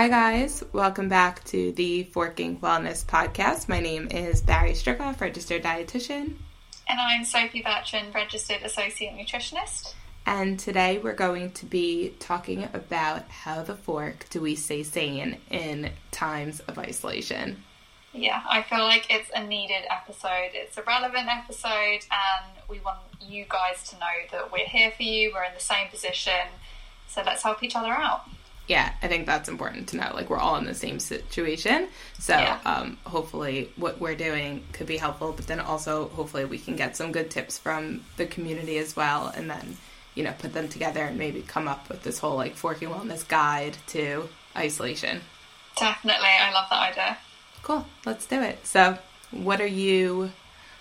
Hi, guys. Welcome back to the Forking Wellness Podcast. My name is Bari Stricoff, registered dietitian. And I'm Sophie Bertrand, registered associate nutritionist. And today we're going to be talking about how the fork do we stay sane in times of isolation. Yeah, I feel like it's a needed episode. It's a relevant episode, and we want you guys to know that we're here for you. We're in the same position. So let's help each other out. Yeah, I think that's important to know. Like, we're all in the same situation. So, Yeah. um, hopefully, what we're doing could be helpful, but then also, hopefully, we can get some good tips from the community as well. And then, you know, put them together and maybe come up with this whole, like, forking wellness guide to isolation. Definitely, I love that idea. Cool, let's do it. So, what are you,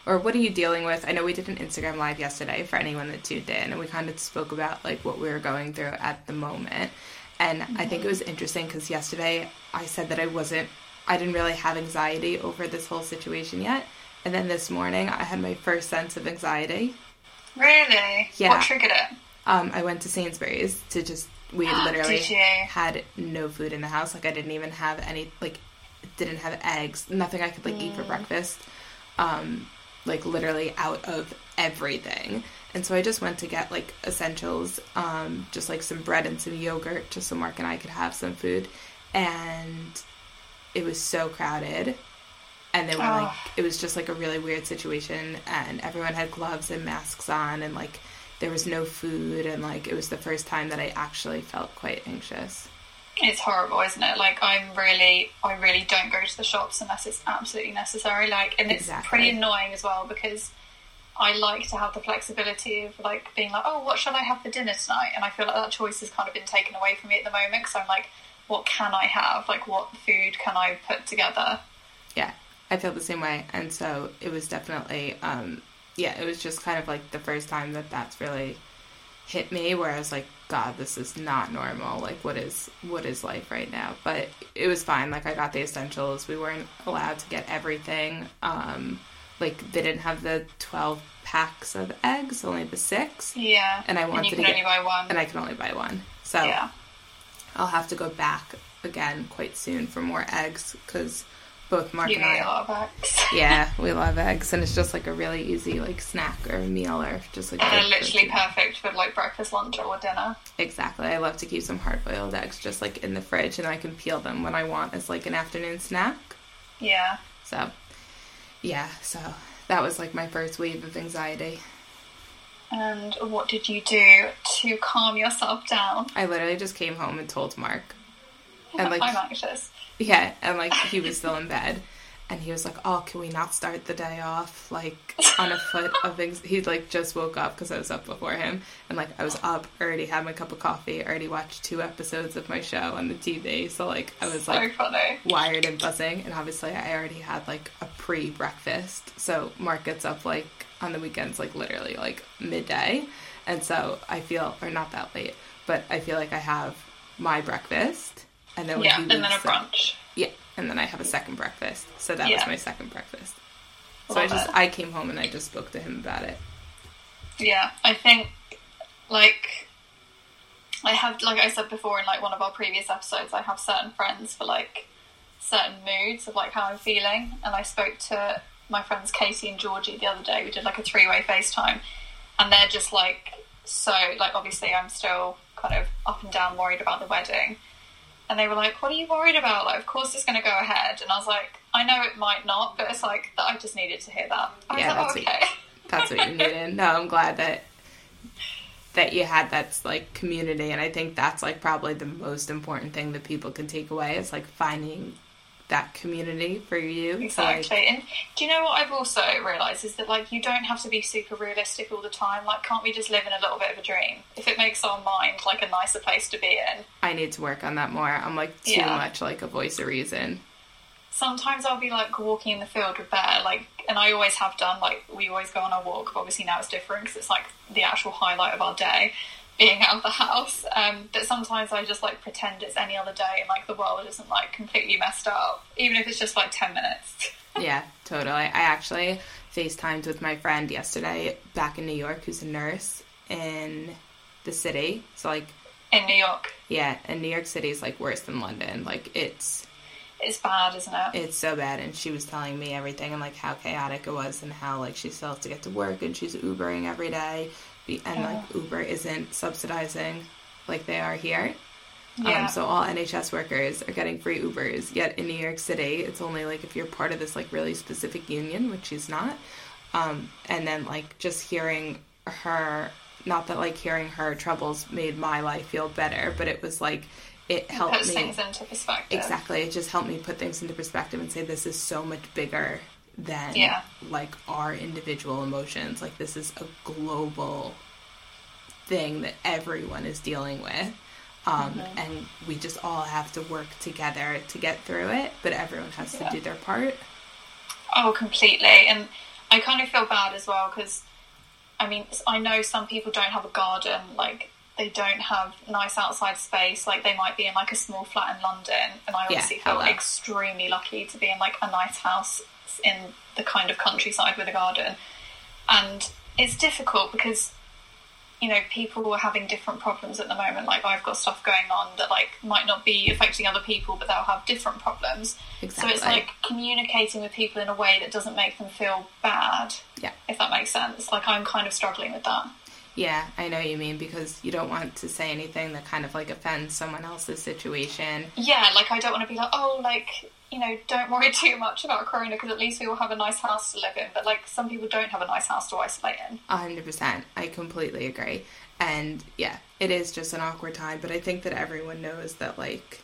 or what are you dealing with? I know we did an Instagram live yesterday for anyone that tuned in, and we kind of spoke about like what we were going through at the moment. And I think it was interesting because yesterday I said that I wasn't, I didn't really have anxiety over this whole situation yet. And then this morning I had my first sense of anxiety. Really? Yeah. What triggered it? Um, I went to Sainsbury's to just, we literally had no food in the house. Like I didn't even have any like didn't have eggs, nothing I could like eat for breakfast. Um like literally out of everything. And so I just went to get like essentials, um just like some bread and some yogurt just so Mark and I could have some food. And it was so crowded. And they were like Oh. it was just like a really weird situation and everyone had gloves and masks on and like there was no food and like it was the first time that I actually felt quite anxious. It's horrible, isn't it? Like I'm really, I really don't go to the shops unless it's absolutely necessary. Like, and it's Exactly. pretty annoying as well because I like to have the flexibility of like being like, oh, what shall I have for dinner tonight? And I feel like that choice has kind of been taken away from me at the moment because I'm like, what can I have? Like, what food can I put together? Yeah, I feel the same way. And so it was definitely, um, yeah, it was just kind of like the first time that that's really hit me where I was like, God, this is not normal. Like, what is, what is life right now? But it was fine. Like, I got the essentials. We weren't allowed to get everything. Um, like, they didn't have the 12 packs of eggs, only the six. Yeah, And I and wanted you to can get- buy one. And I can only buy one. So yeah, I'll have to go back again quite soon for more eggs because both Mark you and I eat a lot of eggs. yeah, we love eggs, and it's just like a really easy like snack or meal or just like And literally protein. perfect for like breakfast, lunch, or dinner. exactly. I love to keep some hard boiled eggs just like in the fridge, and I can peel them when I want as like an afternoon snack. Yeah. So yeah, so that was like my first wave of anxiety. And what did you do to calm yourself down? I literally just came home and told Mark, and like I'm anxious. Yeah, and like he was still in bed, and he was like, "Oh, can we not start the day off like on a foot of things?" He like just woke up because I was up before him, and like I was up, already had my cup of coffee, already watched two episodes of my show on the TV, so like I was like wired and buzzing, and obviously I already had like a pre-breakfast, so Mark gets up like on the weekends, like literally like midday, and so I feel or not that late, but I feel like I have my breakfast. And then Yeah, and then a up- brunch. yeah, and then I have a second breakfast. So that Yeah. was my second breakfast. So I just it. I came home and I just spoke to him about it. Yeah, I think like I have like I said before in like one of our previous episodes, I have certain friends for like certain moods of like how I'm feeling. And I spoke to my friends Katie and Georgie the other day. We did like a three way FaceTime and they're just like so like obviously I'm still kind of up and down worried about the wedding. And they were like, What are you worried about? Like of course it's gonna go ahead and I was like, I know it might not, but it's like that I just needed to hear that. I was Yeah, like, that's oh, what- okay. That's what you needed. No, I'm glad that that you had that like community and I think that's like probably the most important thing that people can take away is like finding that community for you. So, like, Exactly. and do you know what I've also realised is that like you don't have to be super realistic all the time. Like can't we just live in a little bit of a dream? If it makes our mind like a nicer place to be in. I need to work on that more. I'm like too Yeah. much like a voice of reason. Sometimes I'll be like walking in the field with Bear, like, and I always have done. Like, we always go on our walk. But obviously now it's different because it's like the actual highlight of our day, being out of the house. Um, but sometimes I just like pretend it's any other day, and like the world isn't like completely messed up, even if it's just like ten minutes. yeah, totally. I actually FaceTimed with my friend yesterday back in New York who's a nurse in the city. So like in New York. Yeah, and New York City is like worse than London. Like it's It's bad, isn't it? it's so bad and she was telling me everything and like how chaotic it was and how like she still has to get to work and she's ubering every day and like uber isn't subsidizing like they are here yeah. um, so all nhs workers are getting free ubers yet in new york city it's only like if you're part of this like really specific union which she's not um, and then like just hearing her not that like hearing her troubles made my life feel better but it was like it helped me things into perspective. Exactly. It just helped me put things into perspective and say this is so much bigger than Yeah. like our individual emotions. Like this is a global thing that everyone is dealing with. Um, Mm-hmm. and we just all have to work together to get through it, but everyone has Yeah. to do their part. Oh, completely. And I kind of feel bad as well because, I mean, I know some people don't have a garden, like, they don't have nice outside space. Like, they might be in, like, a small flat in London. And I Yeah, obviously feel hello. extremely lucky to be in, like, a nice house in the kind of countryside with a garden. And it's difficult because, you know, people are having different problems at the moment. Like, I've got stuff going on that, like, might not be affecting other people, but they'll have different problems. Exactly. So it's like communicating with people in a way that doesn't make them feel bad, Yeah. if that makes sense. Like I'm kind of struggling with that. Yeah, I know what you mean because you don't want to say anything that kind of like offends someone else's situation. Yeah, like I don't want to be like, oh, like you know, don't worry too much about Corona because at least we all have a nice house to live in. But like some people don't have a nice house to isolate in. Hundred percent. I completely agree. And yeah, it is just an awkward time, but I think that everyone knows that like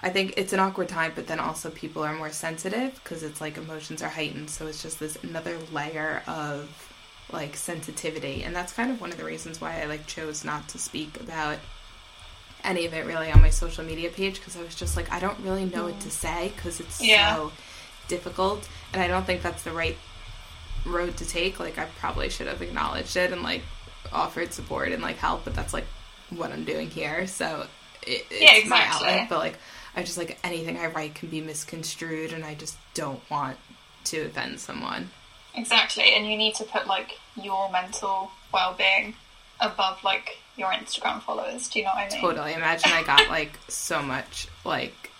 I think it's an awkward time, but then also people are more sensitive because it's like emotions are heightened, so it's just this another layer of like sensitivity, and that's kind of one of the reasons why I like chose not to speak about any of it really on my social media page because I was just like I don't really know what to mm. say because it's Yeah. so difficult, and I don't think that's the right road to take. Like I probably should have acknowledged it and like offered support and like help, but that's like what I'm doing here. So it, it's Yeah, my exactly. outlet. But like I just like anything I write can be misconstrued, and I just don't want to offend someone. Exactly, and you need to put like your mental well-being above like your Instagram followers. Do you know what I mean? Totally. Imagine I got like so much like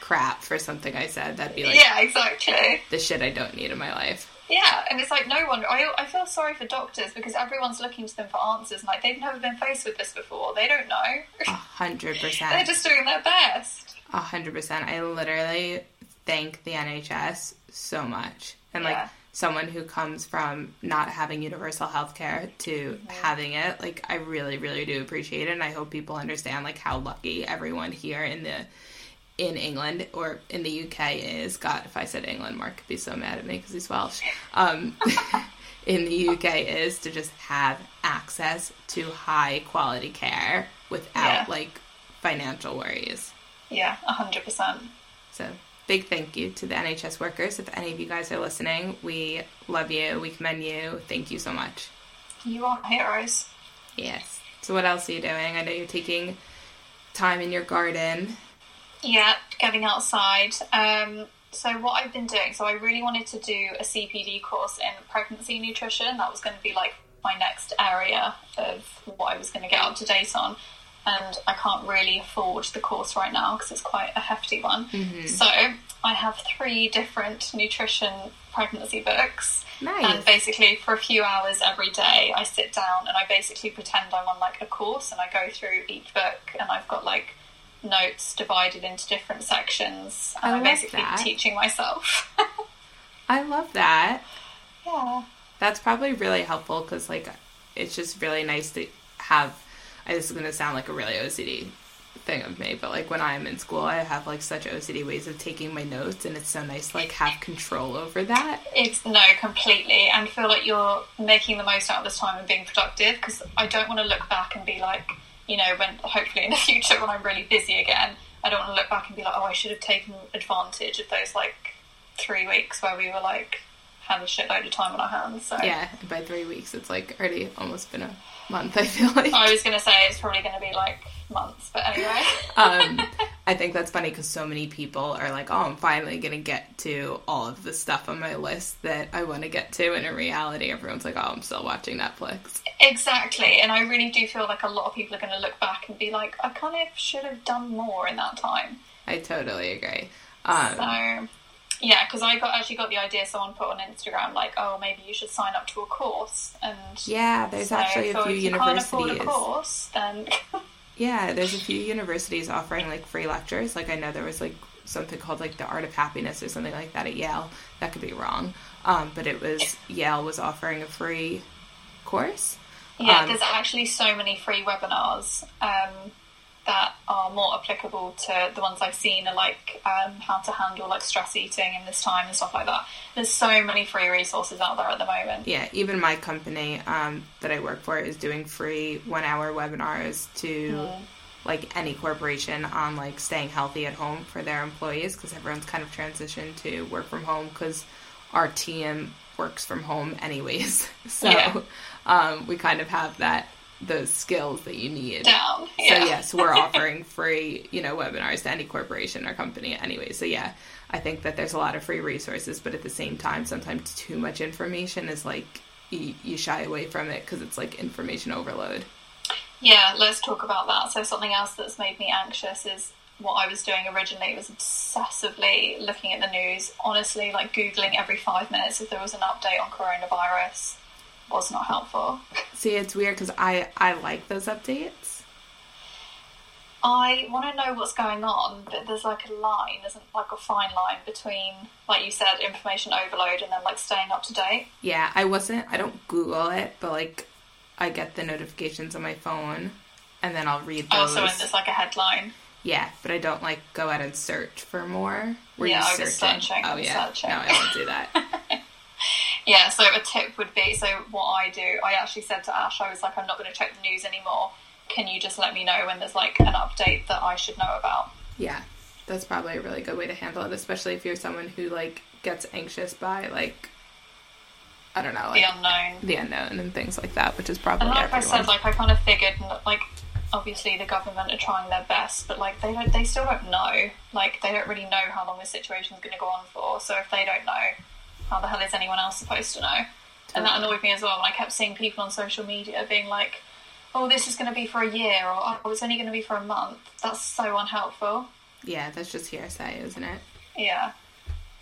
crap for something I said. That'd be like yeah, exactly. the shit I don't need in my life. Yeah, and it's like no one. I I feel sorry for doctors because everyone's looking to them for answers. And, like they've never been faced with this before. They don't know. A hundred percent. They're just doing their best. A hundred percent. I literally thank the NHS so much. And like Yeah. Someone who comes from not having universal health care to having it, like I really, really do appreciate it and I hope people understand like how lucky everyone here in the in England or in the UK is. God, if I said England, Mark could be so mad at me because he's Welsh. Um, in the UK is to just have access to high quality care without Yeah. like financial worries. Yeah, a hundred percent. So big thank you to the NHS workers. If any of you guys are listening, we love you. We commend you. Thank you so much. You are heroes. Yes. So what else are you doing? I know you're taking time in your garden. Yeah, getting outside. Um, so what I've been doing, so I really wanted to do a CPD course in pregnancy nutrition. That was going to be like my next area of what I was going to get up to date on. And I can't really afford the course right now because it's quite a hefty one. Mm-hmm. So I have three different nutrition pregnancy books. Nice. And basically, for a few hours every day, I sit down and I basically pretend I'm on like a course and I go through each book and I've got like notes divided into different sections and I I'm basically that. teaching myself. I love that. yeah. That's probably really helpful because like it's just really nice to have. This is going to sound like a really OCD thing of me, but like when I'm in school, I have like such OCD ways of taking my notes, and it's so nice to like have control over that. It's no, completely, and feel like you're making the most out of this time and being productive. Because I don't want to look back and be like, you know, when hopefully in the future when I'm really busy again, I don't want to look back and be like, oh, I should have taken advantage of those like three weeks where we were like had a shitload of time on our hands. So Yeah, by three weeks, it's like already almost been a month. I feel like. I was going to say it's probably going to be like months. But anyway. um, I think that's funny because so many people are like, "Oh, I'm finally gonna get to all of the stuff on my list that I want to get to." And in reality, everyone's like, "Oh, I'm still watching Netflix." Exactly, and I really do feel like a lot of people are going to look back and be like, "I kind of should have done more in that time." I totally agree. Um, so, yeah, because I got actually got the idea. Someone put on Instagram like, "Oh, maybe you should sign up to a course." And yeah, there's so, actually a few if universities. You can't afford a course, then yeah, there's a few universities offering like free lectures. Like I know there was like something called like the Art of Happiness or something like that at Yale. That could be wrong, um, but it was Yale was offering a free course. Yeah, Um, there's actually so many free webinars um, that are more applicable to the ones I've seen are like um, how to handle like stress eating in this time and stuff like that. There's so many free resources out there at the moment. Yeah, even my company um, that I work for is doing free one hour webinars to like any corporation on like staying healthy at home for their employees because everyone's kind of transitioned to work from home because our team works from home anyways. So Yeah. um, we kind of have that those skills that you need. Down. So yes, we're offering free, you know, webinars to any corporation or company anyway. So yeah, I think that there's a lot of free resources, but at the same time, sometimes too much information is like you, you shy away from it because it's like information overload. Yeah, let's talk about that. So something else that's made me anxious is what I was doing originally was obsessively looking at the news. Honestly, like googling every five minutes if there was an update on coronavirus was not helpful. See, it's weird because I I like those updates. I want to know what's going on, but there's like a line, isn't like a fine line between, like you said, information overload and then like staying up to date. Yeah, I wasn't. I don't Google it, but like I get the notifications on my phone, and then I'll read oh, those. Also, when there's like a headline. Yeah, but I don't like go out and search for more. Were Yeah, you I was searching? searching, Oh yeah, searching. no, I won't do that. Yeah, so a tip would be so what I do, I actually said to Ash, I was like, I'm not going to check the news anymore. Can you just let me know when there's like an update that I should know about? Yeah, that's probably a really good way to handle it, especially if you're someone who like gets anxious by like I don't know, like The unknown. the unknown and things like that, which is probably And like I said, like I kind of figured, like obviously the government are trying their best, but like they don't, they still don't know. Like they don't really know how long this situation is going to go on for. So if they don't know, how the hell is anyone else supposed to know? And that annoyed me as well. And I kept seeing people on social media being like, "Oh, this is going to be for a year," or "Oh, it's only going to be for a month." That's so unhelpful. yeah, that's just hearsay, isn't it? Yeah,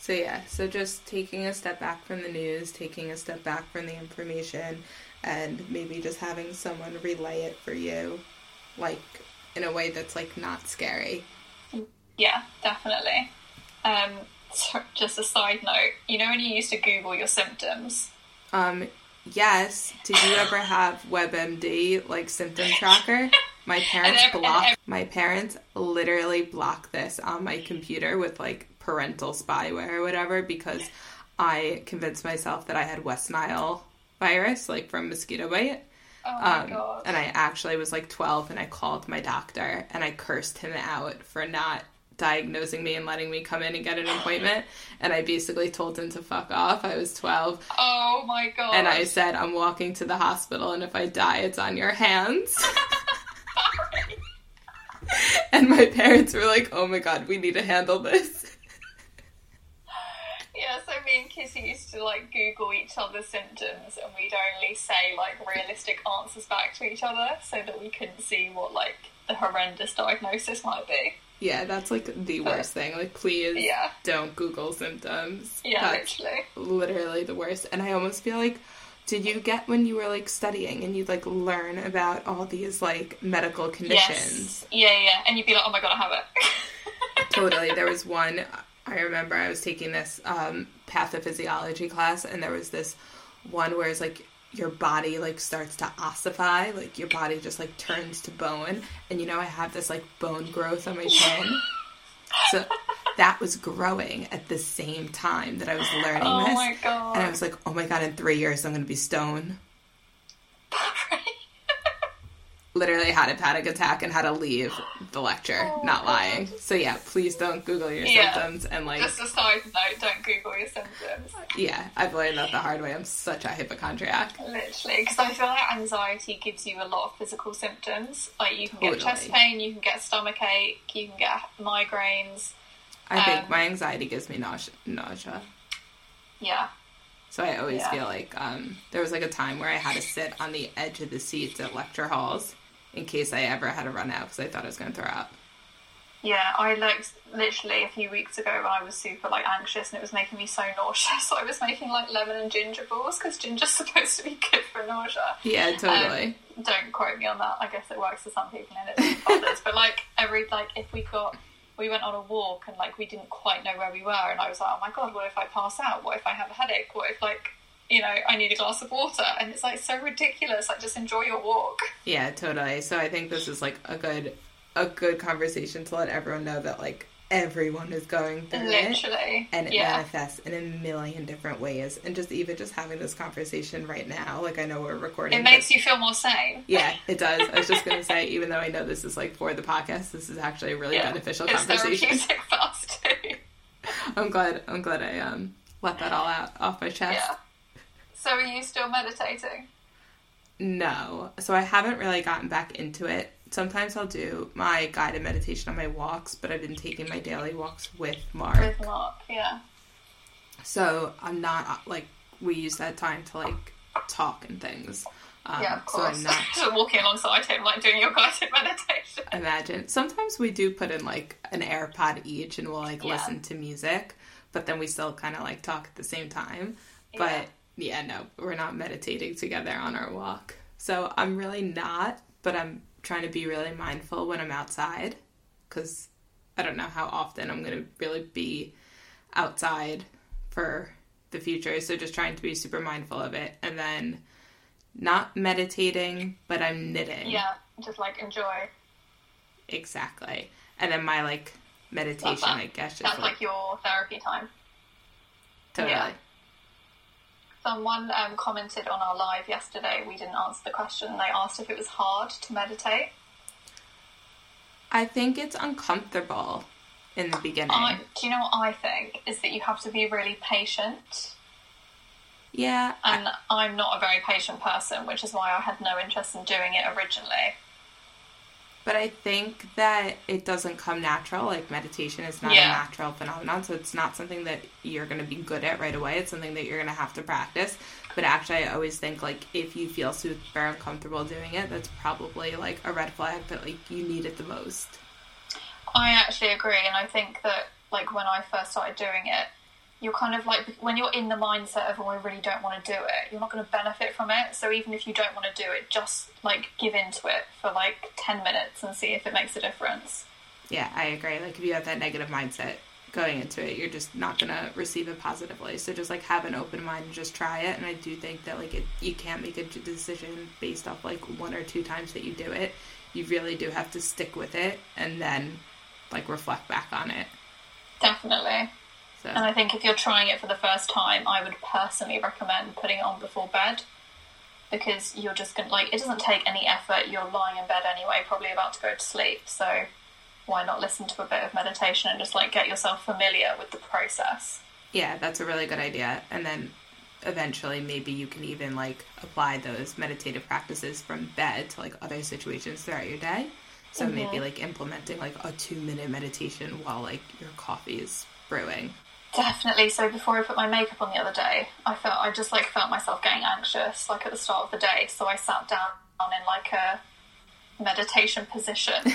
So yeah, so just taking a step back from the news, taking a step back from the information, and maybe just having someone relay it for you, like in a way that's like not scary. yeah, definitely. Um, so just a side note, you know when you used to Google your symptoms? Um, yes. Did you ever have WebMD like symptom tracker? My parents ev- and block. ev- My parents literally block this on my computer with like parental spyware or whatever because I convinced myself that I had West Nile virus, like from mosquito bite. Oh my Um, god. and I actually was like 12 and I called my doctor and I cursed him out for not diagnosing me and letting me come in and get an appointment. And I basically told him to fuck off. I was 12 oh my god. and I said, I'm walking to the hospital, and if I die, it's on your hands. and my parents were like, oh my god, we need to handle this. Yeah, so me and Kissy used to like Google each other's symptoms and we'd only say like realistic answers back to each other so that we couldn't see what like the horrendous diagnosis might be. Yeah, that's like the worst thing. Like, please Yeah. don't Google symptoms. Yeah, That's literally. literally the worst. And I almost feel like, did you get when you were like studying and you'd like learn about all these like medical conditions? Yes. Yeah, yeah. And you'd be like, oh my god, I have it. totally. There was one. I remember I was taking this um, pathophysiology class, and there was this one where it's like your body like starts to ossify, like your body just like turns to bone, and you know I have this like bone growth on my chin, so that was growing at the same time that I was learning oh this, my god. and I was like, oh my god, in three years I'm gonna be stone. Literally had a panic attack and had to leave the lecture. Oh, not God. lying. So yeah, please don't Google your Yeah. symptoms and like Just a side note, don't Google your symptoms. yeah, I've learned that the hard way. I'm such a hypochondriac. Literally, because I feel like anxiety gives you a lot of physical symptoms. Like you can get chest pain, you can get stomach ache, you can get migraines. I think Um, my anxiety gives me nausea. nausea. Yeah, So I always Yeah. feel like um, there was like a time where I had to sit on the edge of the seats at lecture halls in case I ever had to run out because I thought I was going to throw up. yeah. I like literally a few weeks ago when I was super like anxious and it was making me so nauseous. I was making like lemon and ginger balls because ginger's supposed to be good for nausea. Yeah, totally. Um, don't quote me on that. I guess it works for some people and it doesn't for others. But like every like if we got we went on a walk and like we didn't quite know where we were and I was like, Oh my god, what if I pass out? What if I have a headache? What if like you know, I need a glass of water and it's like so ridiculous, like just enjoy your walk. yeah, totally. So I think this is like a good a good conversation to let everyone know that like everyone is going through it. And it yeah. manifests in a million different ways and just even just having this conversation right now like i know we're recording It makes you feel more sane. yeah it does i was just going to say even though i know this is like for the podcast this is actually a really Yeah. beneficial It's conversation i'm glad i'm glad i um let that all out off my chest Yeah. So are you still meditating? no so i haven't really gotten back into it sometimes i'll do my guided meditation on my walks but i've been taking my daily walks with mark With Mark, yeah. So I'm not like we use that time to like talk and things. Um, yeah, of So course. I'm not Just walking alongside him, like doing your guided meditation. imagine. Sometimes we do put in like an AirPod each, and we'll like Yeah. listen to music, but then we still kind of like talk at the same time. But yeah, no, we're not meditating together on our walk. So I'm really not, but I'm trying to be really mindful when I'm outside because I don't know how often I'm going to really be outside for the future. So just trying to be super mindful of it. And then not meditating, but I'm knitting. Yeah, just like enjoy. Exactly. And then my like meditation. I guess, just That's like, like your therapy time. totally. yeah. Someone um, commented on our live yesterday. We didn't answer the question. They asked if it was hard to meditate. I think it's uncomfortable in the beginning. I, do you know what I think? Is that you have to be really patient. yeah, I- And I'm not a very patient person, which is why I had no interest in doing it originally. But I think that it doesn't come natural. Like meditation is not Yeah. a natural phenomenon, so it's not something that you're going to be good at right away. It's something that you're going to have to practice. But actually, I always think like if you feel super uncomfortable doing it, that's probably like a red flag that like you need it the most. I actually agree, and I think that like when I first started doing it, you're kind of like when you're in the mindset of oh I really don't want to do it, you're not going to benefit from it. So even if you don't want to do it, just like give into it for like ten minutes and see if it makes a difference. Yeah, I agree. Like if you have that negative mindset going into it, you're just not gonna receive it positively. So just like have an open mind and just try it. And I do think that like it, you can't make a decision based off like one or two times that you do it. You really do have to stick with it and then like reflect back on it. Definitely. So And I think if you're trying it for the first time, I would personally recommend putting it on before bed because you're just going to, like, it doesn't take any effort. You're lying in bed anyway, probably about to go to sleep. So why not listen to a bit of meditation and just, like, get yourself familiar with the process? yeah, that's a really good idea. And then eventually maybe you can even like apply those meditative practices from bed to like other situations throughout your day. So maybe mm-hmm. like implementing like a two minute meditation while like your coffee is brewing. Definitely. So before I put my makeup on the other day, I felt I just like felt myself getting anxious, like at the start of the day. So I sat down in like a meditation position,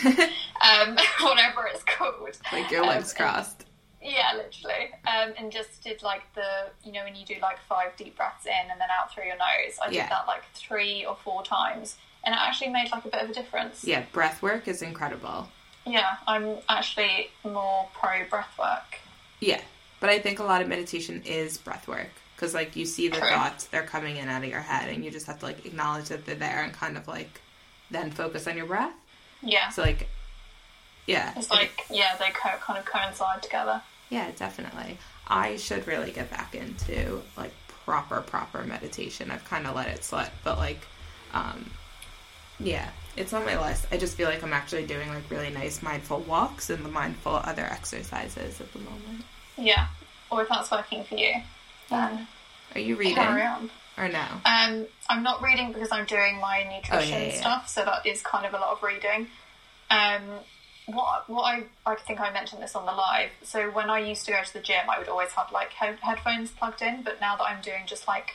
um, whatever it's called. Like your Um, legs and- crossed. Yeah, literally. Um, and just did like the, you know, when you do like five deep breaths in and then out through your nose. I did Yeah. that like three or four times, and it actually made like a bit of a difference. Yeah, breath work is incredible. Yeah, I'm actually more pro breath work. Yeah, but I think a lot of meditation is breath work because like you see the True. thoughts they're coming in out of your head and you just have to like acknowledge that they're there and kind of like then focus on your breath. Yeah, So like, yeah, it's like yeah, they co- kind of coincide together. yeah, definitely. I should really get back into like proper proper meditation. I've kind of let it slip, but like, um, yeah, It's on my list. I just feel like I'm actually doing like really nice mindful walks and the mindful other exercises at the moment. Yeah. Or if that's working for you, then Are you reading carry on. or no? Um, I'm not reading because I'm doing my nutrition Oh, yeah, yeah, yeah. stuff, so that is kind of a lot of reading. Um, what what I I think I mentioned this on the live. So when I used to go to the gym, I would always have like head- headphones plugged in. But now that I'm doing just like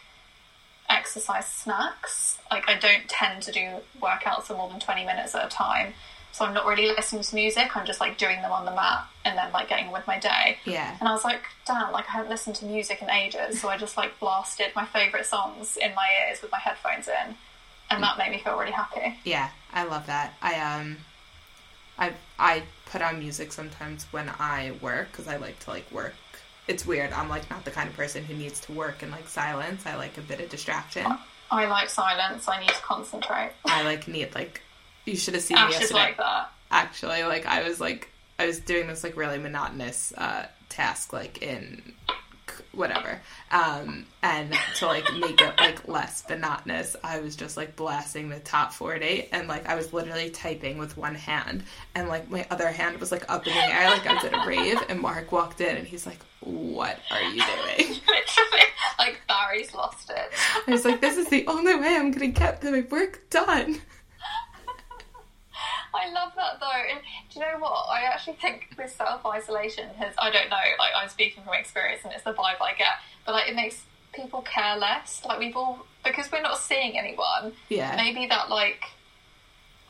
exercise snacks, like I don't tend to do workouts for more than twenty minutes at a time. So I'm not really listening to music. I'm just like doing them on the mat and then like getting with my day. Yeah. And I was like, damn, like I haven't listened to music in ages. So I just like blasted my favourite songs in my ears with my headphones in. And that made me feel really happy. Yeah, I love that. I um, I I put on music sometimes when I work because I like to like work. It's weird. I'm like not the kind of person who needs to work in like silence. I like a bit of distraction. I like silence. I need to concentrate. I like need like. You should have seen me Ash is yesterday. like that. Actually, like I was like I was doing this like really monotonous uh, task like in whatever um and to like make it like less monotonous i was just like blasting the top 40 and like i was literally typing with one hand and like my other hand was like up in the air like i was at a rave and mark walked in and he's like what are you doing like Bari's lost it. i was like this is the only way i'm gonna get my work done I love that though. And do you know what? I actually think with self isolation has I don't know, like I'm speaking from experience and it's the vibe I get, but like it makes people care less. Like we've all because we're not seeing anyone, yeah maybe that like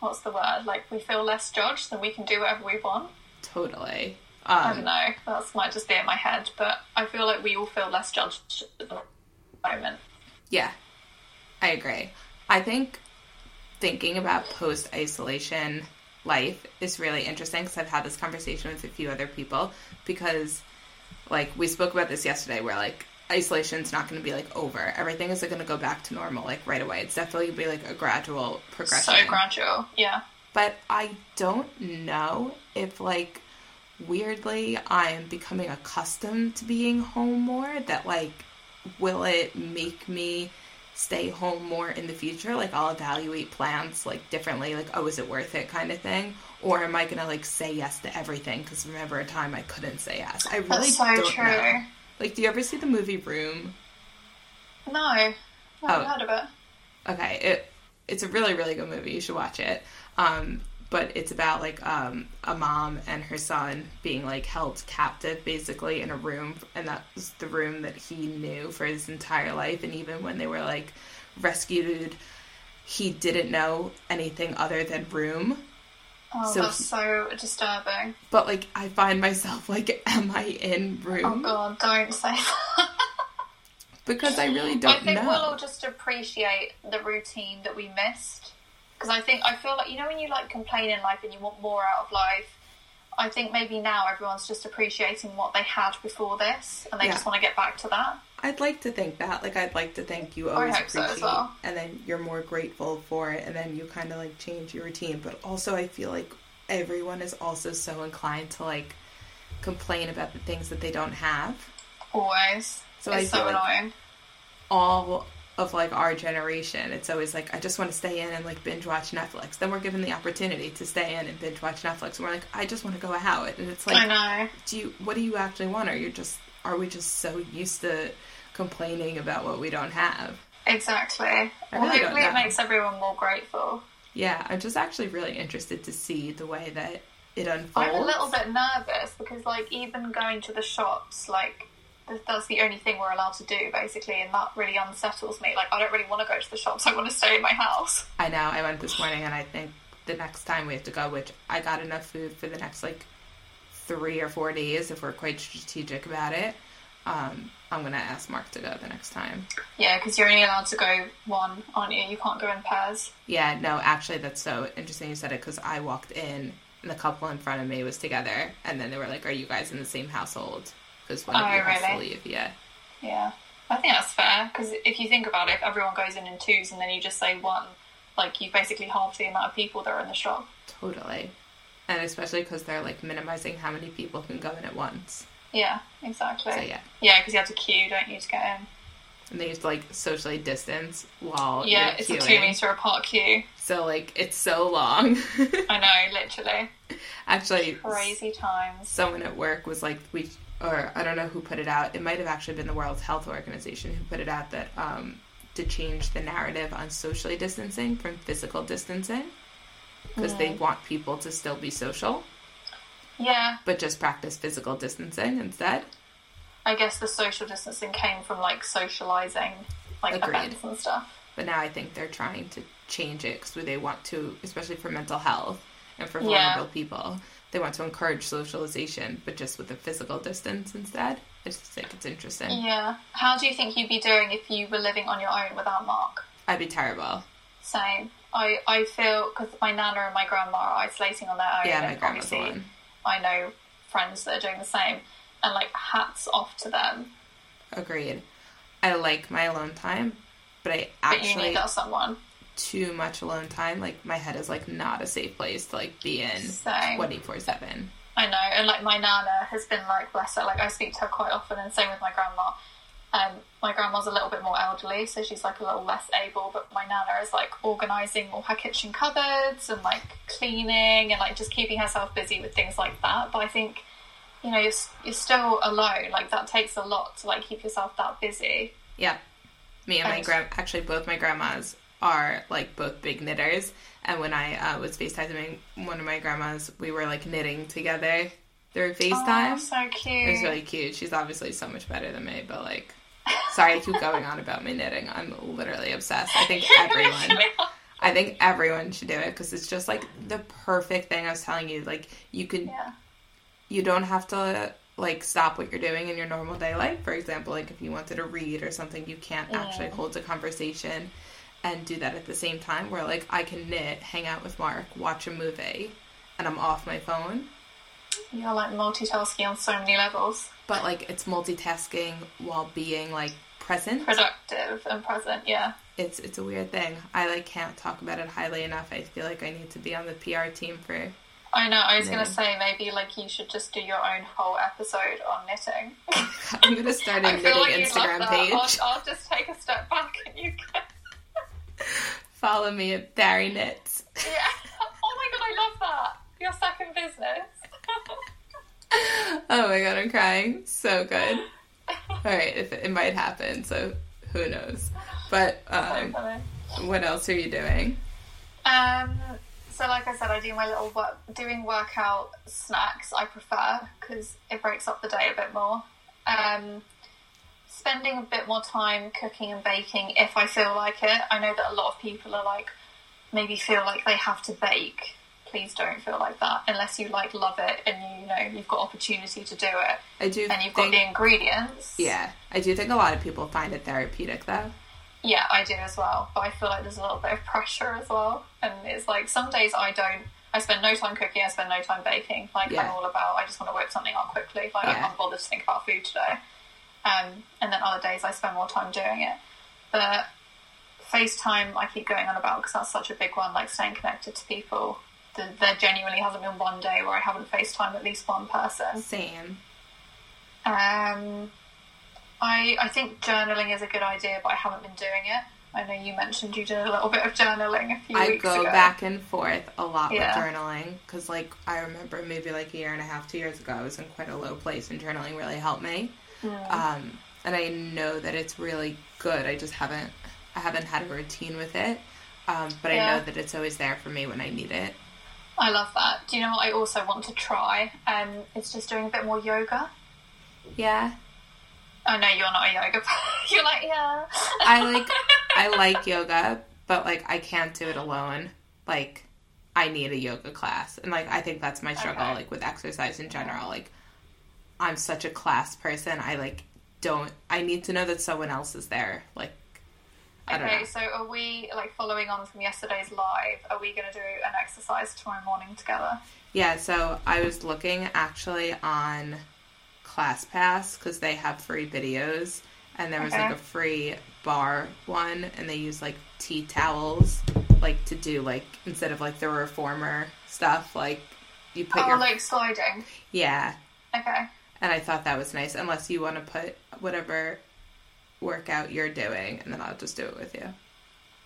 what's the word? Like we feel less judged and we can do whatever we want. totally I um don't know. That might just be in my head, but I feel like we all feel less judged at the moment. Yeah, I agree. I think thinking about post isolation life is really interesting because I've had this conversation with a few other people because, like, we spoke about this yesterday where, like, isolation's not going to be, like, over. Everything is like, going to go back to normal, like, right away. It's definitely going to be, like, a gradual progression. So gradual, yeah. but I don't know if like weirdly I am becoming accustomed to being home more that like will it make me stay home more in the future like I'll evaluate plans like differently like oh is it worth it kind of thing or am I to like say yes to everything cuz remember a time I couldn't say yes. I really That's so don't true. know. Like do you ever see the movie Room? No, I haven't Oh. heard of it. Okay, it it's a really really good movie. You should watch it. Um, but it's about like um, a mom and her son being like held captive basically in a room, and that was the room that he knew for his entire life. And even when they were like rescued, he didn't know anything other than room. Oh, So that's so disturbing. But like, I find myself like, am I in room? Oh room? god, don't say that. Because I really don't know. I think know. we'll all just appreciate the routine that we missed. Because I think I feel like you know when you like complain in life and you want more out of life. I think maybe now everyone's just appreciating what they had before this, and they Yeah. just want to get back to that. I'd like to think that. Like, I'd like to think you I always hope so as appreciate, well. and then you're more grateful for it, and then you kind of like change your routine. But also, I feel like everyone is also so inclined to like complain about the things that they don't have. Always. So it's feel so like annoying. all of like our generation, it's always like I just want to stay in and like binge watch Netflix. Then we're given the opportunity to stay in and binge watch Netflix, and we're like, I just want to go out, and it's like, I know. do you what do you actually want? Or you're just are we just so used to complaining about what we don't have? Exactly. I well, really hopefully it makes everyone more grateful. Yeah, I'm just actually really interested to see the way that it unfolds. I'm a little bit nervous because, like, even going to the shops, like, that's the only thing we're allowed to do, basically, and that really unsettles me. Like, I don't really want to go to the shops. I want to stay in my house. I know. I went this morning, and I think the next time we have to go, which I got enough food for the next like three or four days if we're quite strategic about it. Um, I'm gonna ask Mark to go the next time. Yeah, because you're only allowed to go one, aren't you? You can't go in pairs. Yeah, no, actually, that's so interesting you said it because I walked in and the couple in front of me was together, and then they were like, "Are you guys in the same household?" Because one of Oh, you has to really? leave. Yeah, Yeah. I think that's fair because if you think about it, if everyone goes in in twos and then you just say one, like, you basically half the amount of people that are in the shop. totally. And especially because they're like minimizing how many people can go in at once. Yeah, exactly. So yeah. Yeah, because you have to queue, don't you, to get in? and they used to like socially distance while Yeah, it's a two meter apart queue. So like it's so long. I know, literally. Actually, Crazy times. someone at work was like we or I don't know who put it out. It might have actually been the World Health Organization who put it out that um, to change the narrative on socially distancing from physical distancing because they want people to still be social Yeah, but just practice physical distancing instead. I guess the social distancing came from like socializing, like Agreed. events and stuff. But now I think they're trying to change it because they want to, especially for mental health and for Yeah. vulnerable people, they want to encourage socialization, but just with a physical distance instead. I just think it's interesting. Yeah. How do you think you'd be doing if you were living on your own without Mark? I'd be terrible. Same. I, I feel because my nana and my grandma are isolating on their own. Yeah, my grandma's one. I know friends that are doing the same, and like hats off to them. Agreed. I like my alone time, but I But you actually need that someone. Too much alone time. Like my head is like not a safe place to like be in twenty four seven. I know, and like my nana has been like, bless her, like I speak to her quite often, and same with my grandma. Um, my grandma's a little bit more elderly, so she's like a little less able. But my nana is like organising all her kitchen cupboards and like cleaning and like just keeping herself busy with things like that. But I think, you know, you're you're still alone. Like that takes a lot to like keep yourself that busy. Yeah. Me and my grand actually both my grandmas are like both big knitters and when I uh, was FaceTiming one of my grandmas, we were like knitting together through FaceTime. Oh, so cute. it was really cute. She's obviously so much better than me, but like sorry I keep going on about my knitting. I'm literally obsessed. I think everyone I think everyone should do it because it's just like the perfect thing I was telling you. Like you can yeah. you don't have to like stop what you're doing in your normal day life. For example, like if you wanted to read or something, you can't actually Mm. hold a conversation and do that at the same time. Where like I can knit, hang out with Mark, watch a movie, and I'm off my phone. You're like multitasking on so many levels. But like it's multitasking while being like present. Productive and present, yeah. It's it's a weird thing. I like can't talk about it highly enough. I feel like I need to be on the PR team for. I know, I was going to say maybe like you should just do your own whole episode on knitting. I'm gonna start a knitting like Instagram page. I'll, I'll just take a step back and you can. Follow me at Bari Knits. Yeah. Oh my god, I love that. Your second business. Oh my god, I'm crying. So good. All right, if it, it might happen, so who knows? But um, what else are you doing? Um, so like I said, I do my little work, doing workout snacks. I prefer because it breaks up the day a bit more. Um, spending a bit more time cooking and baking if I feel like it. I know that a lot of people are like maybe feel like they have to bake. Please don't feel like that unless you like love it and you, you know you've got opportunity to do it I do and you've got the ingredients. yeah, I do think a lot of people find it therapeutic though. Yeah, I do as well. But I feel like there's a little bit of pressure as well. And it's like some days I don't. I spend no time cooking. I spend no time baking. Like Yeah. I'm all about. I just want to whip something up quickly. Like I Yeah. can't bother to think about food today. Um, and then other days I spend more time doing it. But FaceTime, I keep going on about because that's such a big one. Like staying connected to people. There, there genuinely hasn't been one day where I haven't FaceTime at least one person. Same. Um, I I think journaling is a good idea, but I haven't been doing it. I know you mentioned you did a little bit of journaling a few I weeks go back and forth a lot Yeah. with journaling because, like, I remember maybe like a year and a half, two years ago, I was in quite a low place, and journaling really helped me. Mm. Um, and I know that it's really good. I just haven't, I haven't had a routine with it. Um, but I know that it's always there for me when I need it. I love that. Do you know what I also want to try? Um, it's just doing a bit more yoga. Yeah, Oh no, you're not a yoga. you're like yeah. I like I like yoga, but like I can't do it alone. Like I need a yoga class. And like I think that's my struggle Okay. like with exercise in general. Like I'm such a class person. I like don't I need to know that someone else is there. Like I don't Okay, so are we like following on from yesterday's live? Are we going to do an exercise tomorrow morning together? Yeah, so I was looking actually on ClassPass because they have free videos, and there was like a free barre one, and they use like tea towels, like to do like instead of like the reformer stuff, like you put Oh, your like sliding. yeah, Okay. And I thought that was nice. Unless you want to put whatever workout you're doing, and then I'll just do it with you.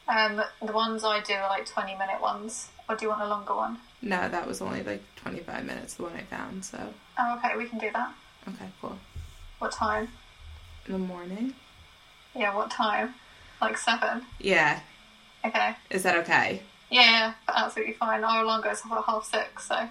Um, the ones I do are like 20 minute ones. Or do you want a longer one? No, that was only like 25 minutes, the one I found, so. Oh, okay, we can do that. Okay, cool. What time? In the morning? Yeah, what time? Like 7? Yeah. Okay. Is that okay? Yeah, yeah, absolutely fine. Our alarm goes off at half six, so.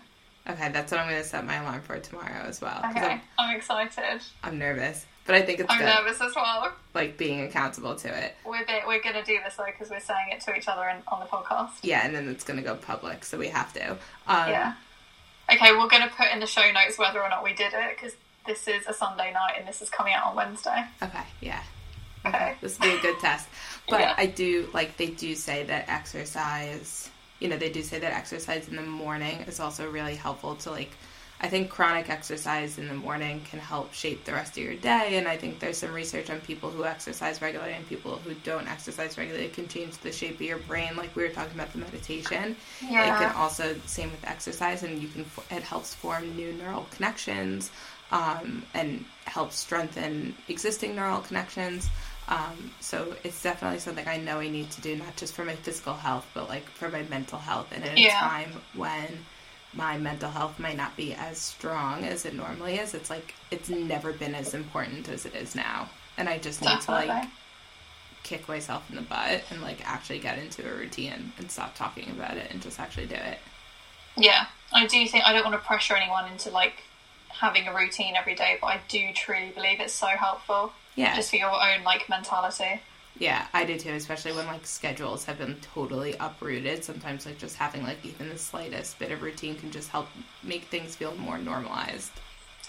Okay, that's what I'm going to set my alarm for tomorrow as well. Okay, I'm, I'm excited. I'm nervous, but I think it's I'm good, nervous as well. like being accountable to it. We're, bit, we're going to do this though because we're saying it to each other in, on the podcast. Yeah, and then it's going to go public, so we have to. Um, Yeah. Okay, we're going to put in the show notes whether or not we did it because this is a Sunday night and this is coming out on Wednesday. Okay, yeah. Okay. This will be a good test. But Yeah. I do, like, they do say that exercise, you know, they do say that exercise in the morning is also really helpful to, like, I think chronic exercise in the morning can help shape the rest of your day. And I think there's some research on people who exercise regularly and people who don't exercise regularly It can change the shape of your brain. Like we were talking about the meditation. Yeah. It can also, same with exercise, and you can, it helps form new neural connections um, and helps strengthen existing neural connections. Um, so it's definitely something I know I need to do, not just for my physical health, but like for my mental health. And at a time when my mental health might not be as strong as it normally is, it's like it's never been as important as it is now. And I just need to like kick myself in the butt and like actually get into a routine and stop talking about it and just actually do it. Yeah, I do think I don't want to pressure anyone into like having a routine every day, but I do truly believe it's so helpful Yeah. just for your own like mentality. Yeah, I do too, especially when like schedules have been totally uprooted. Sometimes like just having like even the slightest bit of routine can just help make things feel more normalized.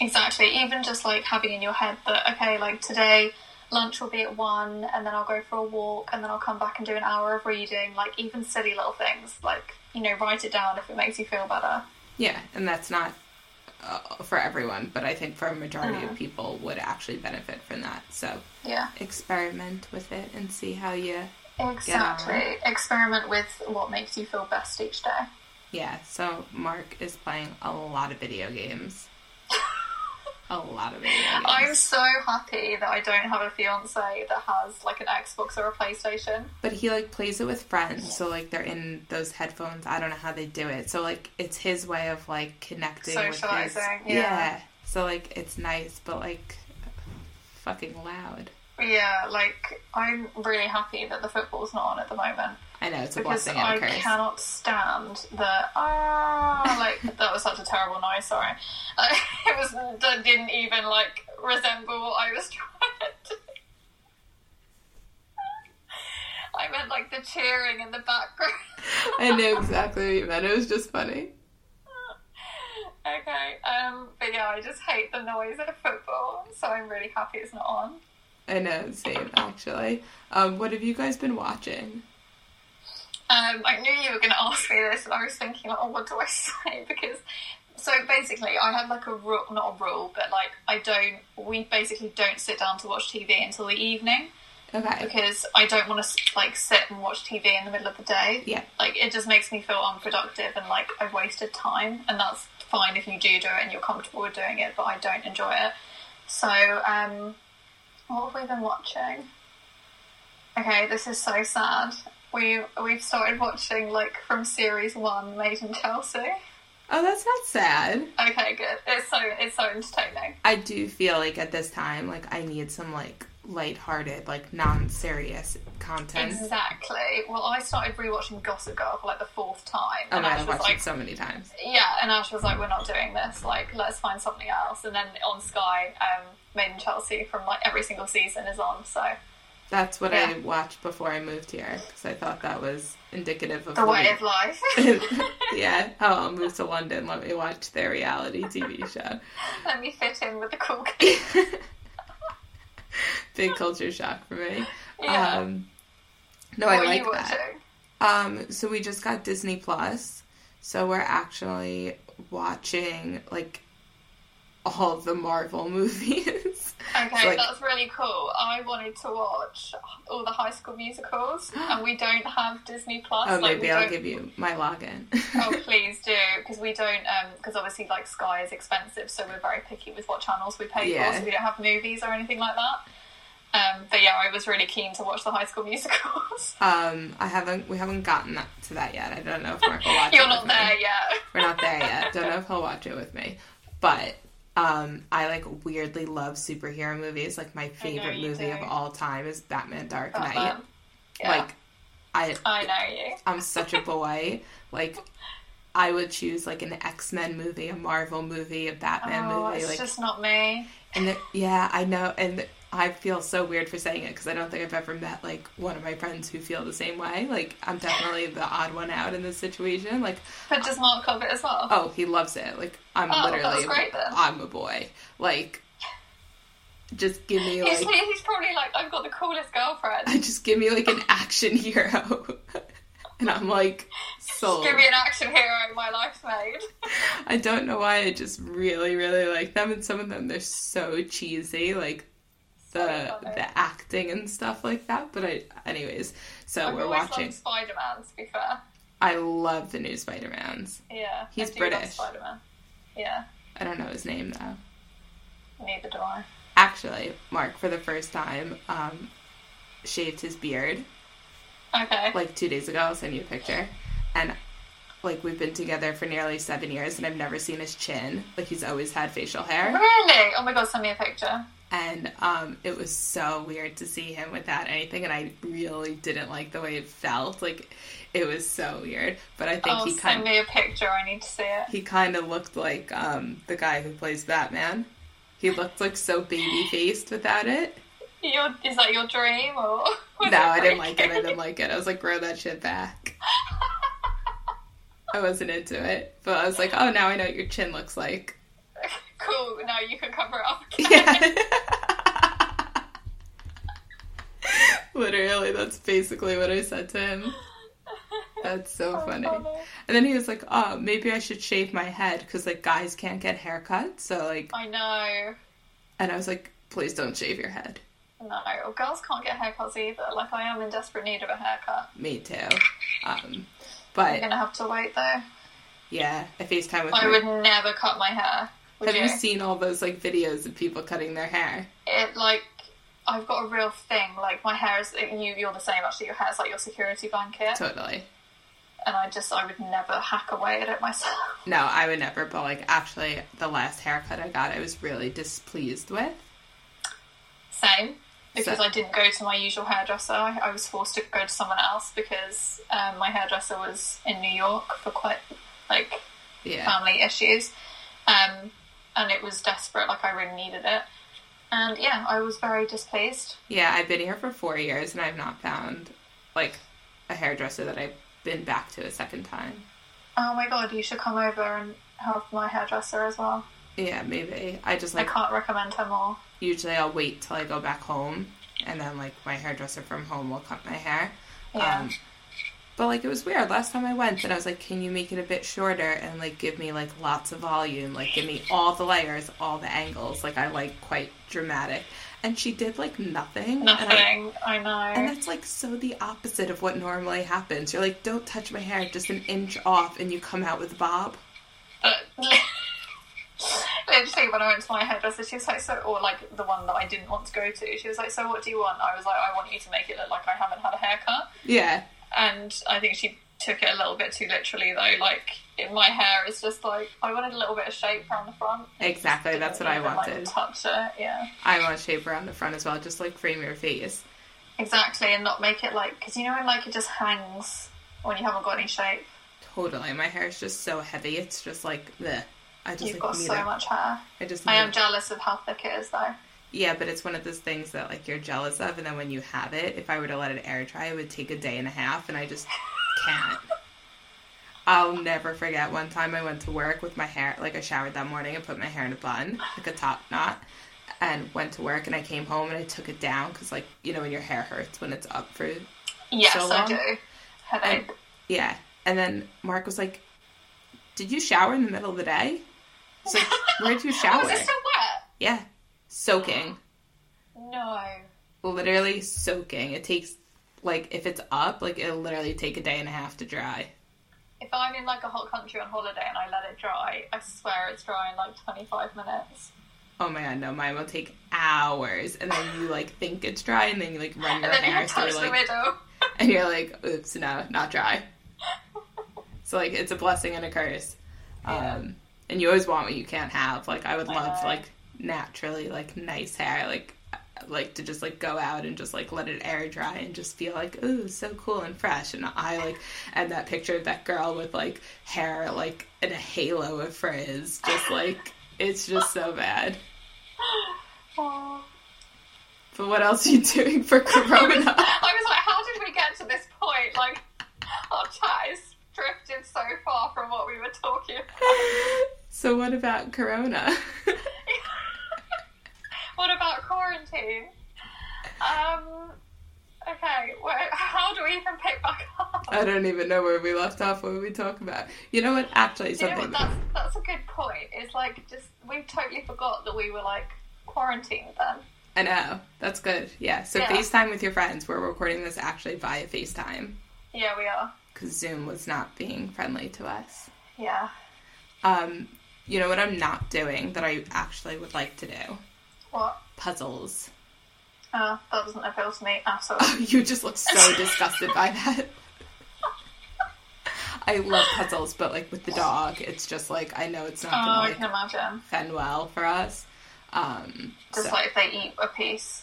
Exactly. Even just like having in your head that okay, like today lunch will be at one, and then I'll go for a walk, and then I'll come back and do an hour of reading. Like even silly little things, like you know, write it down if it makes you feel better. Yeah, and that's not uh, for everyone, but I think for a majority Mhm. of people would actually benefit from that. So Yeah, experiment with it and see how you. exactly. Experiment with what makes you feel best each day. Yeah. So Mark is playing a lot of video games. a lot of video games. I'm so happy that I don't have a fiance that has like an Xbox or a PlayStation. But he like plays it with friends, so like they're in those headphones. I don't know how they do it. So like it's his way of like connecting with his Socializing, yeah. So like it's nice, but like fucking loud. Yeah, like I'm really happy that the football's not on at the moment I know it's a because blessing and I a curse. cannot stand the ah like that was such a terrible noise. Sorry, uh, it was that didn't even like resemble what I was trying to. I meant like the cheering in the background. I knew exactly what you meant. It was just funny. Okay, um, but yeah, I just hate the noise of football, so I'm really happy it's not on. I know, same actually. Um, what have you guys been watching? Um, I knew you were going to ask me this, and I was thinking, like, oh, what do I say? Because, so basically, I have like a rule, not a rule, but like, I don't, we basically don't sit down to watch TV until the evening Okay. because I don't want to like sit and watch TV in the middle of the day. Yeah. Like, it just makes me feel unproductive and like I've wasted time, and that's fine if you do do it and you're comfortable with doing it, but I don't enjoy it. So, um, what have we been watching? Okay, this is so sad. We we've started watching like from series one, Made in Chelsea. Oh, that's not sad. Okay, good. It's so it's so entertaining. I do feel like at this time, like I need some like lighthearted, like non-serious content. Exactly. Well, I started rewatching Gossip Girl for like the fourth time, Oh and I've watched like, it so many times. "Yeah," and Ash was like, "We're not doing this. Like, let's find something else." And then on Sky, um, Made in Chelsea from like every single season is on. So That's what I watched before I moved here because I thought that was indicative of the way of life. yeah. Oh, I'll move to London. Let me watch their reality TV show. Let me fit in with the cool kids. Big culture shock for me. Yeah. Um, no, what I like you that. Um, so we just got Disney Plus, so we're actually watching like all the Marvel movies. Okay, So, like- that's really cool. I wanted to watch all the High School Musicals, and we don't have Disney Plus. oh, like, maybe I'll don't- give you my login. oh, please do, because we don't. Because obviously, like Sky is expensive, so we're very picky with what channels we pay Yeah. for. So we don't have movies or anything like that. Um, but yeah, I was really keen to watch the High School Musicals. Um, I haven't. We haven't gotten that, to that yet. I don't know if Mark will watch You're it not with me. there yet. We're not there yet. Don't know if he'll watch it with me. But um, I like weirdly love superhero movies. Like my favorite movie do. of all time is Batman: Dark Knight. Yeah, Like I, I know you. I'm such a boy. Like I would choose like an X Men movie, a Marvel movie, a Batman oh, movie. it's Like just not me. And the, yeah, I know, and I feel so weird for saying it because I don't think I've ever met like one of my friends who feel the same way. Like I'm definitely the odd one out in this situation. Like, But does Mark love it as well? oh, he loves it. Like I'm Oh, literally, great. I'm a boy. Like, just give me he's, like, he's probably like, I've got the coolest girlfriend. just give me like an action hero, and I'm like, sold. Give me an action hero, my life's made. I don't know why I just really, really like them, and some of them they're so cheesy, like the the acting and stuff like that. But I, anyways, so I've we're watching. loved Spider-Man, to be fair. I love the new Spider Mans. Yeah. He's I do love British. Spider-Man. Yeah, I don't know his name though. neither do I. Actually, Mark for the first time um, shaved his beard Okay. like two days ago. I'll send you a picture, and like we've been together for nearly seven years, and I've never seen his chin. Like he's always had facial hair. Really? Oh my god, send me a picture. And um, it was so weird to see him without anything, and I really didn't like the way it felt. Like it was so weird, but I think Oh, he send kind me a picture. I need to see it. he kind of looked like um, the guy who plays Batman. He looked like so baby faced without it. Your, is that your dream or? No, I didn't like it. I didn't like it. I was like, grow that shit back. I wasn't into it, but I was like, oh, now I know what your chin looks like. Cool. Now you can cover up. Yeah. Literally, that's basically what I said to him. That's so funny. And then he was like, "Oh, maybe I should shave my head because like guys can't get haircuts." So like, I know. and I was like, "Please don't shave your head." No, girls can't get haircuts either. Like I am in desperate need of a haircut. Me too. Um, I'm but gonna have to wait though. yeah, I Facetime with I my. would never cut my hair. Have you? you seen all those like videos of people cutting their hair? it like I've got a real thing. Like my hair is you. You're the same. Actually, your hair is like your security blanket, Totally. and I just I would never hack away at it myself. No, I would never. But like, actually, the last haircut I got, I was really displeased with. Same. Because So- I didn't go to my usual hairdresser. I, I was forced to go to someone else because um, my hairdresser was in New York for quite like Yeah. family issues, um, and it was desperate. Like I really needed it, and yeah, I was very displeased. Yeah, I've been here for four years and I've not found like a hairdresser that I've been back to a second time. Oh my god, you should come over and help my hairdresser as well. Yeah, maybe. I just like I can't recommend her more. usually I'll wait till I go back home and then like my hairdresser from home will cut my hair. Yeah. Um, but like it was weird. Last time I went and I was like, Can you make it a bit shorter and like give me like lots of volume, like give me all the layers, all the angles. Like I like quite dramatic. And she did like nothing. And I, Nothing. I, know. And that's like so the opposite of what normally happens. You're like, don't touch my hair just an inch off, and you come out with bob. But uh, literally, when I went to my hairdresser, she was like, "So," or like the one that I didn't want to go to. She was like, "So, what do you want?" I was like, "I want you to make it look like I haven't had a haircut." Yeah, And I think she took it a little bit too literally, though. Like, in my hair is just like I wanted a little bit of shape around the front. Exactly, that's what I even, like, wanted. touch it, yeah, I want shape around the front as well, just like frame your face. exactly, and not make it like because you know when like it just hangs when you haven't got any shape. Totally, my hair is just so heavy. It's just like the. I just You've like got so it. much hair. I just. I am it. jealous of how thick it is, though. Yeah, but it's one of those things that like you're jealous of, and then when you have it, if I were to let it air dry, it would take a day and a half, and I just can't. I'll never forget one time I went to work with my hair, like I showered that morning and put my hair in a bun, like a top knot, and went to work, and I came home and I took it down because, like, you know, when your hair hurts when it's up for, Yes, So I long? do. Headache. yeah. And then Mark was like, "Did you shower in the middle of the day?" It's like, "Where'd you shower?" Was it still wet? yeah, soaking. No. literally soaking. It takes like if it's up, like it'll literally take a day and a half to dry. If I'm in like a hot country on holiday and I let it dry, I swear it's dry in like 25 minutes. Oh my god, no, mine will take hours, and then you like think it's dry, and then you like run your and hair touch through like, and you're like, oops, no, not dry. So like, it's a blessing and a curse. Yeah. Um, and you always want what you can't have. Like, I would love like naturally like nice hair, like like to just like go out and just like let it air dry and just feel like ooh so cool and fresh and i like and that picture of that girl with like hair like in a halo of frizz just like it's just so bad Oh. but what else are you doing for corona I was like, how did we get to this point? Like, our chat is drifted so far from what we were talking about. so what about corona what about quarantine? Um. Okay. Well, how do we even pick back up? i don't even know where we left off what were we talk about you know what actually you know what? That's that's a good point. It's like just we totally forgot that we were like quarantined then. i know that's good yeah so Yeah. facetime with your friends we're recording this actually via facetime Yeah, we are. because zoom was not being friendly to us Yeah. Um, you know what I'm not doing that I actually would like to do? What? Puzzles. Uh, that doesn't appeal to me at all. you just look so disgusted by that. I love puzzles, but like with the dog, it's just like I know it's not Oh, gonna I like can imagine. fend well for us. Um, Just so- like if they eat a piece.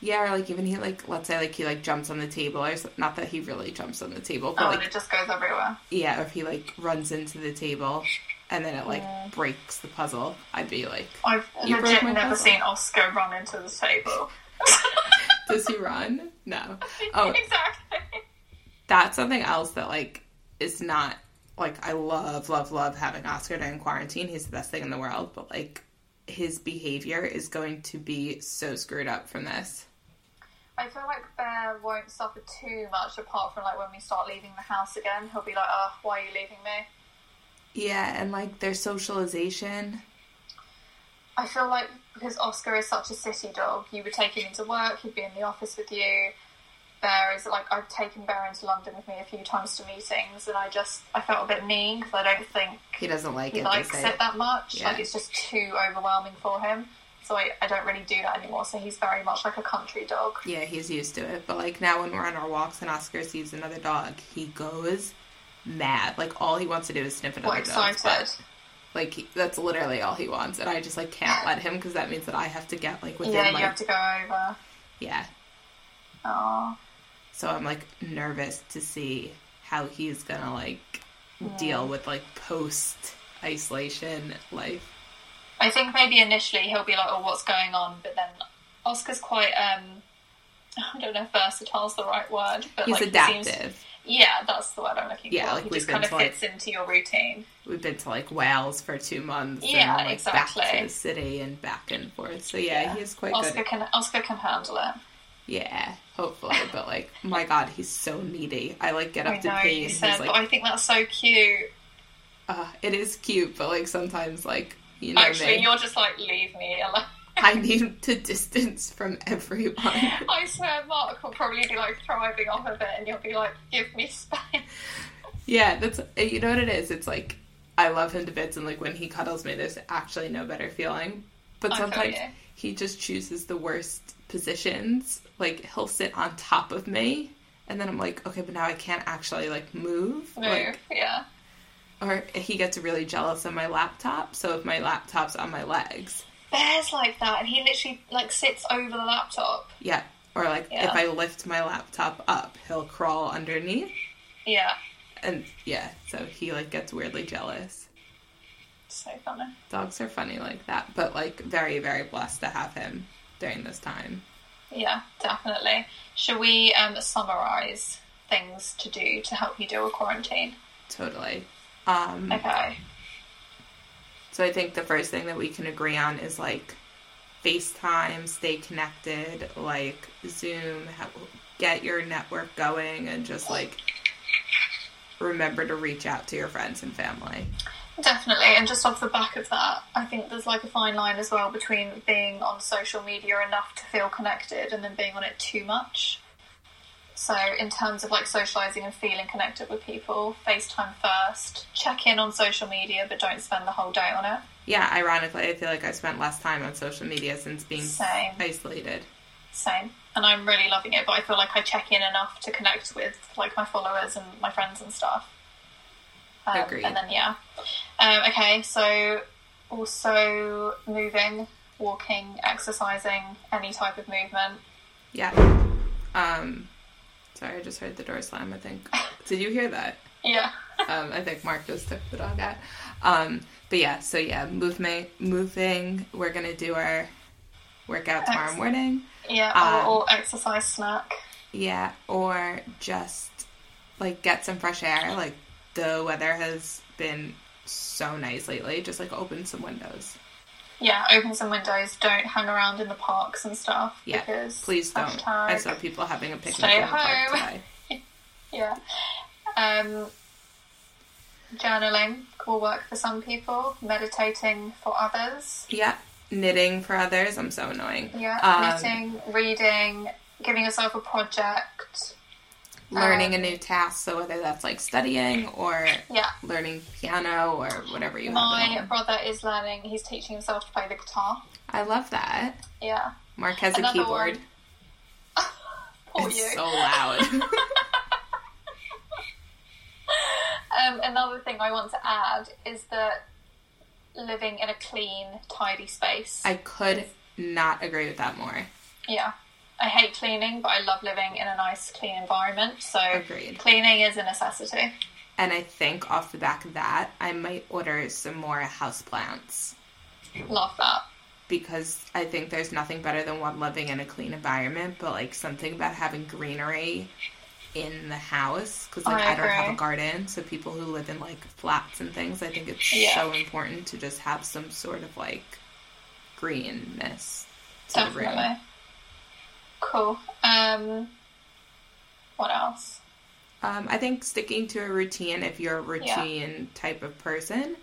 Yeah, or like even he like let's say like he like jumps on the table, or so- not that he really jumps on the table, but Oh, like and it just goes everywhere. yeah, if he like runs into the table and then it like Yeah. breaks the puzzle, I'd be like, I've legit never puzzle. seen Oscar run into the table. does he run? No. Oh, exactly. that's something else that like is not like I love, love, love having Oscar in quarantine. He's the best thing in the world, but like his behavior is going to be so screwed up from this. I feel like Bear won't suffer too much apart from like when we start leaving the house again. He'll be like, oh, why are you leaving me? Yeah, and like their socialization. I feel like because Oscar is such a city dog, you would take him into work, he'd be in the office with you. Bear is like I've taken Bear into London with me a few times to meetings, and I just I felt a bit mean because I don't think He doesn't like he it. likes it that much. Yeah. Like it's just too overwhelming for him. So I, I don't really do that anymore. So he's very much like a country dog. Yeah, he's used to it. But like now when we're on our walks and Oscar sees another dog, he goes mad. Like all he wants to do is sniff another dog. excited? Like that's literally all he wants, and I just like can't let him because that means that I have to get like within Yeah, like you have to go over. yeah. Oh, So I'm like nervous to see how he's gonna like deal with like post isolation life. I think maybe initially he'll be like, "Oh, what's going on?" But then Oscar's quite um, I don't know if versatile's the right word, but He's like he adaptive. seems yeah, that's the word I'm looking Yeah, for. like he just kind of like- fits into your routine. We've been to like Wales for two months. Yeah, and, like, Back exactly. to the city and back and forth. So yeah, he is quite Oscar good. can Oscar can handle it. Yeah, hopefully. but like, my God, he's so needy. I like get up I to know pee you and said, he's but I think that's so cute. uh, it is cute, but like sometimes like you know Actually, me, you're just like, leave me alone. I need to distance from everyone. I swear, Mark will probably be like thriving off of it, and you'll be like, give me space. Yeah, that's you know what it is. It's like I love him to bits, and like when he cuddles me, there's actually no better feeling. But sometimes he just chooses the worst positions. Like he'll sit on top of me, and then I'm like, okay, but now I can't actually like move. Move, Like, yeah. Or he gets really jealous of my laptop. So if my laptop's on my legs, Bear's like that, and he literally like sits over the laptop. yeah. Or like Yeah. if I lift my laptop up, he'll crawl underneath, Yeah, and yeah. So he like gets weirdly jealous. so funny. Dogs are funny like that, but like very, very blessed to have him during this time. Yeah, definitely. Should we um, summarize things to do to help you deal with quarantine? Totally. Um, Okay. so I think the first thing that we can agree on is like FaceTime, stay connected, like Zoom, get your network going, and just like remember to reach out to your friends and family. Definitely, and just off the back of that, I think there's like a fine line as well between being on social media enough to feel connected and then being on it too much. So, in terms of like socializing and feeling connected with people, FaceTime first, check in on social media, but don't spend the whole day on it. Yeah, ironically, I feel like I spent less time on social media since being Same. isolated. Same. And I'm really loving it, but I feel like I check in enough to connect with like my followers and my friends and stuff. Um, Agreed. And then, yeah. Um, okay, so also moving, walking, exercising, any type of movement. Yeah. Um, sorry, I just heard the door slam. I think. Did you hear that? Yeah. Um, I think Mark just took the dog out. Um, but yeah, so yeah, movement, moving. We're gonna do our workout tomorrow Excellent. morning. Yeah, Um, or, or exercise snack. Yeah, or just like get some fresh air. Like the weather has been so nice lately. Just like open some windows. Yeah, open some windows. Don't hang around in the parks and stuff. Yeah, because Please don't. I saw people having a picnic Stay in at the park home. Yeah. Um, journaling will work for some people. Meditating for others. Yeah, knitting for others. I'm so annoying. Yeah. Um, Knitting, reading, giving yourself a project. Learning Um, a new task. So whether that's like studying or Yeah. learning piano or whatever you have. My brother is learning. He's teaching himself to play the guitar. I love that. Yeah. Mark has a keyboard. Poor it's you. so loud. Um, another thing I want to add is that living in a clean, tidy space. I could not agree with that more. yeah. I hate cleaning, but I love living in a nice, clean environment. So Agreed. cleaning is a necessity. And I think off the back of that, I might order some more houseplants Love that. because I think there's nothing better than one living in a clean environment, but like something about having greenery in the house because like I I, don't have a garden, so people who live in like flats and things, I think it's Yeah. so important to just have some sort of like greenness to the room. Definitely. Cool. Um, what else? Um, I think sticking to a routine if you're a Yeah. routine type of person,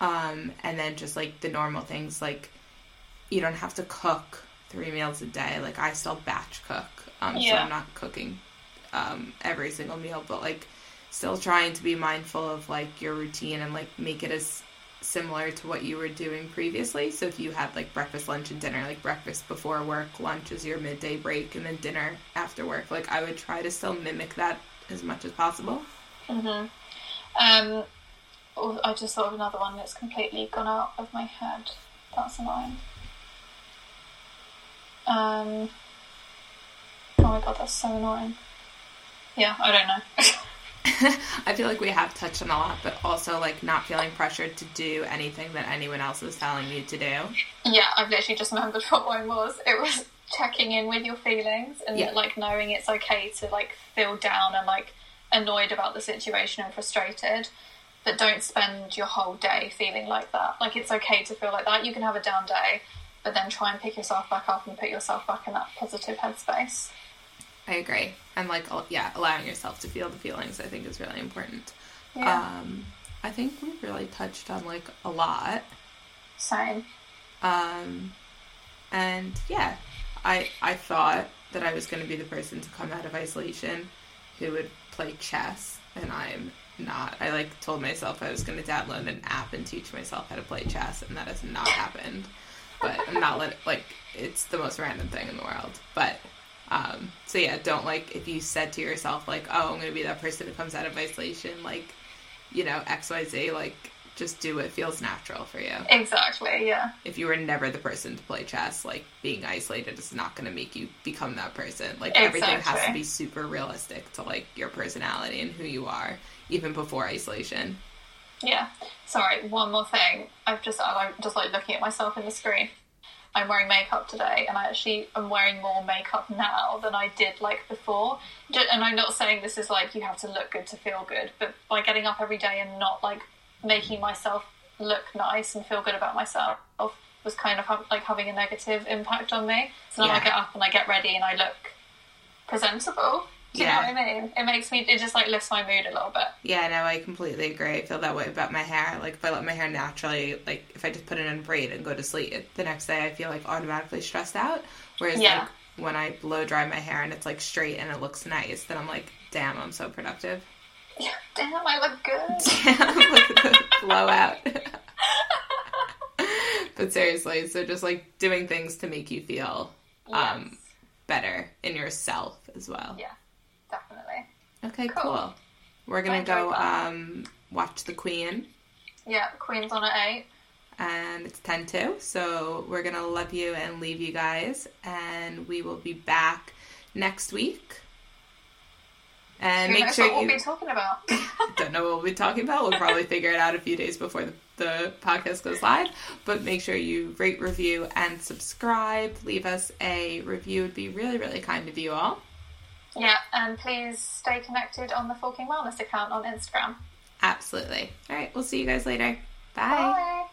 um, and then just like the normal things like you don't have to cook three meals a day. Like I still batch cook, um, so I'm not cooking um, every single meal, but like still trying to be mindful of like your routine and like make it as similar to what you were doing previously. So if you had like breakfast, lunch, and dinner, like breakfast before work, lunch is your midday break, and then dinner after work, like I would try to still mimic that as much as possible. hmm Um, oh, I just thought of another one that's completely gone out of my head. That's annoying. Um, oh my god, that's so annoying. Yeah, I don't know. I feel like we have touched on a lot, but also like not feeling pressured to do anything that anyone else is telling you to do. Yeah, I've literally just remembered what mine was. It was checking in with your feelings and Yeah. like knowing it's okay to like feel down and like annoyed about the situation and frustrated, but don't spend your whole day feeling like that. Like it's okay to feel like that. You can have a down day, but then try and pick yourself back up and put yourself back in that positive headspace. I agree. And like, yeah, allowing yourself to feel the feelings, I think is really important. Yeah, Um, I think we really touched on like a lot. same. Um, and yeah, I I thought that I was going to be the person to come out of isolation who would play chess, and I'm not. I like told myself I was going to download an app and teach myself how to play chess, and that has not happened. But I'm not let like it's the most random thing in the world. But um, so yeah, don't like if you said to yourself like, oh, I'm going to be that person who comes out of isolation, like you know X Y Z, like just do what feels natural for you Exactly. Yeah. if you were never the person to play chess, like being isolated is not going to make you become that person. Like Exactly. everything has to be super realistic to like your personality and who you are, even before isolation. Yeah. Sorry, one more thing. I've just I'm just like looking at myself in the screen. I'm wearing makeup today, and I actually am wearing more makeup now than I did like before. And I'm not saying this is like you have to look good to feel good, but by getting up every day and not like making myself look nice and feel good about myself was kind of ha- like having a negative impact on me. So now I get up and I get ready and I look presentable. Do you Yeah. know what I mean? It makes me. It just like lifts my mood a little bit. Yeah, no, I completely agree. I feel that way about my hair. Like if I let my hair naturally, like if I just put it in a braid and go to sleep, the next day I feel like automatically stressed out. Whereas Yeah. like when I blow dry my hair and it's like straight and it looks nice, then I'm like, damn, I'm so productive. Yeah, damn, I look good. Damn, look at the blowout. but seriously, so just like doing things to make you feel um, better in yourself as well. Yeah, definitely. Okay, Cool. cool. We're gonna go um, watch The Queen, Yeah, Queen's on at eight. and it's ten two. So we're gonna love you and leave you guys, and we will be back next week. And Who make sure what you we'll be talking about. don't know what we'll be talking about. We'll probably figure it out a few days before the, the podcast goes live. But make sure you rate, review, and subscribe. Leave us a review. Would be really, really kind of you all. Yeah, and please stay connected on the Forking Wellness account on Instagram. Absolutely. All right. We'll see you guys later. Bye. Bye.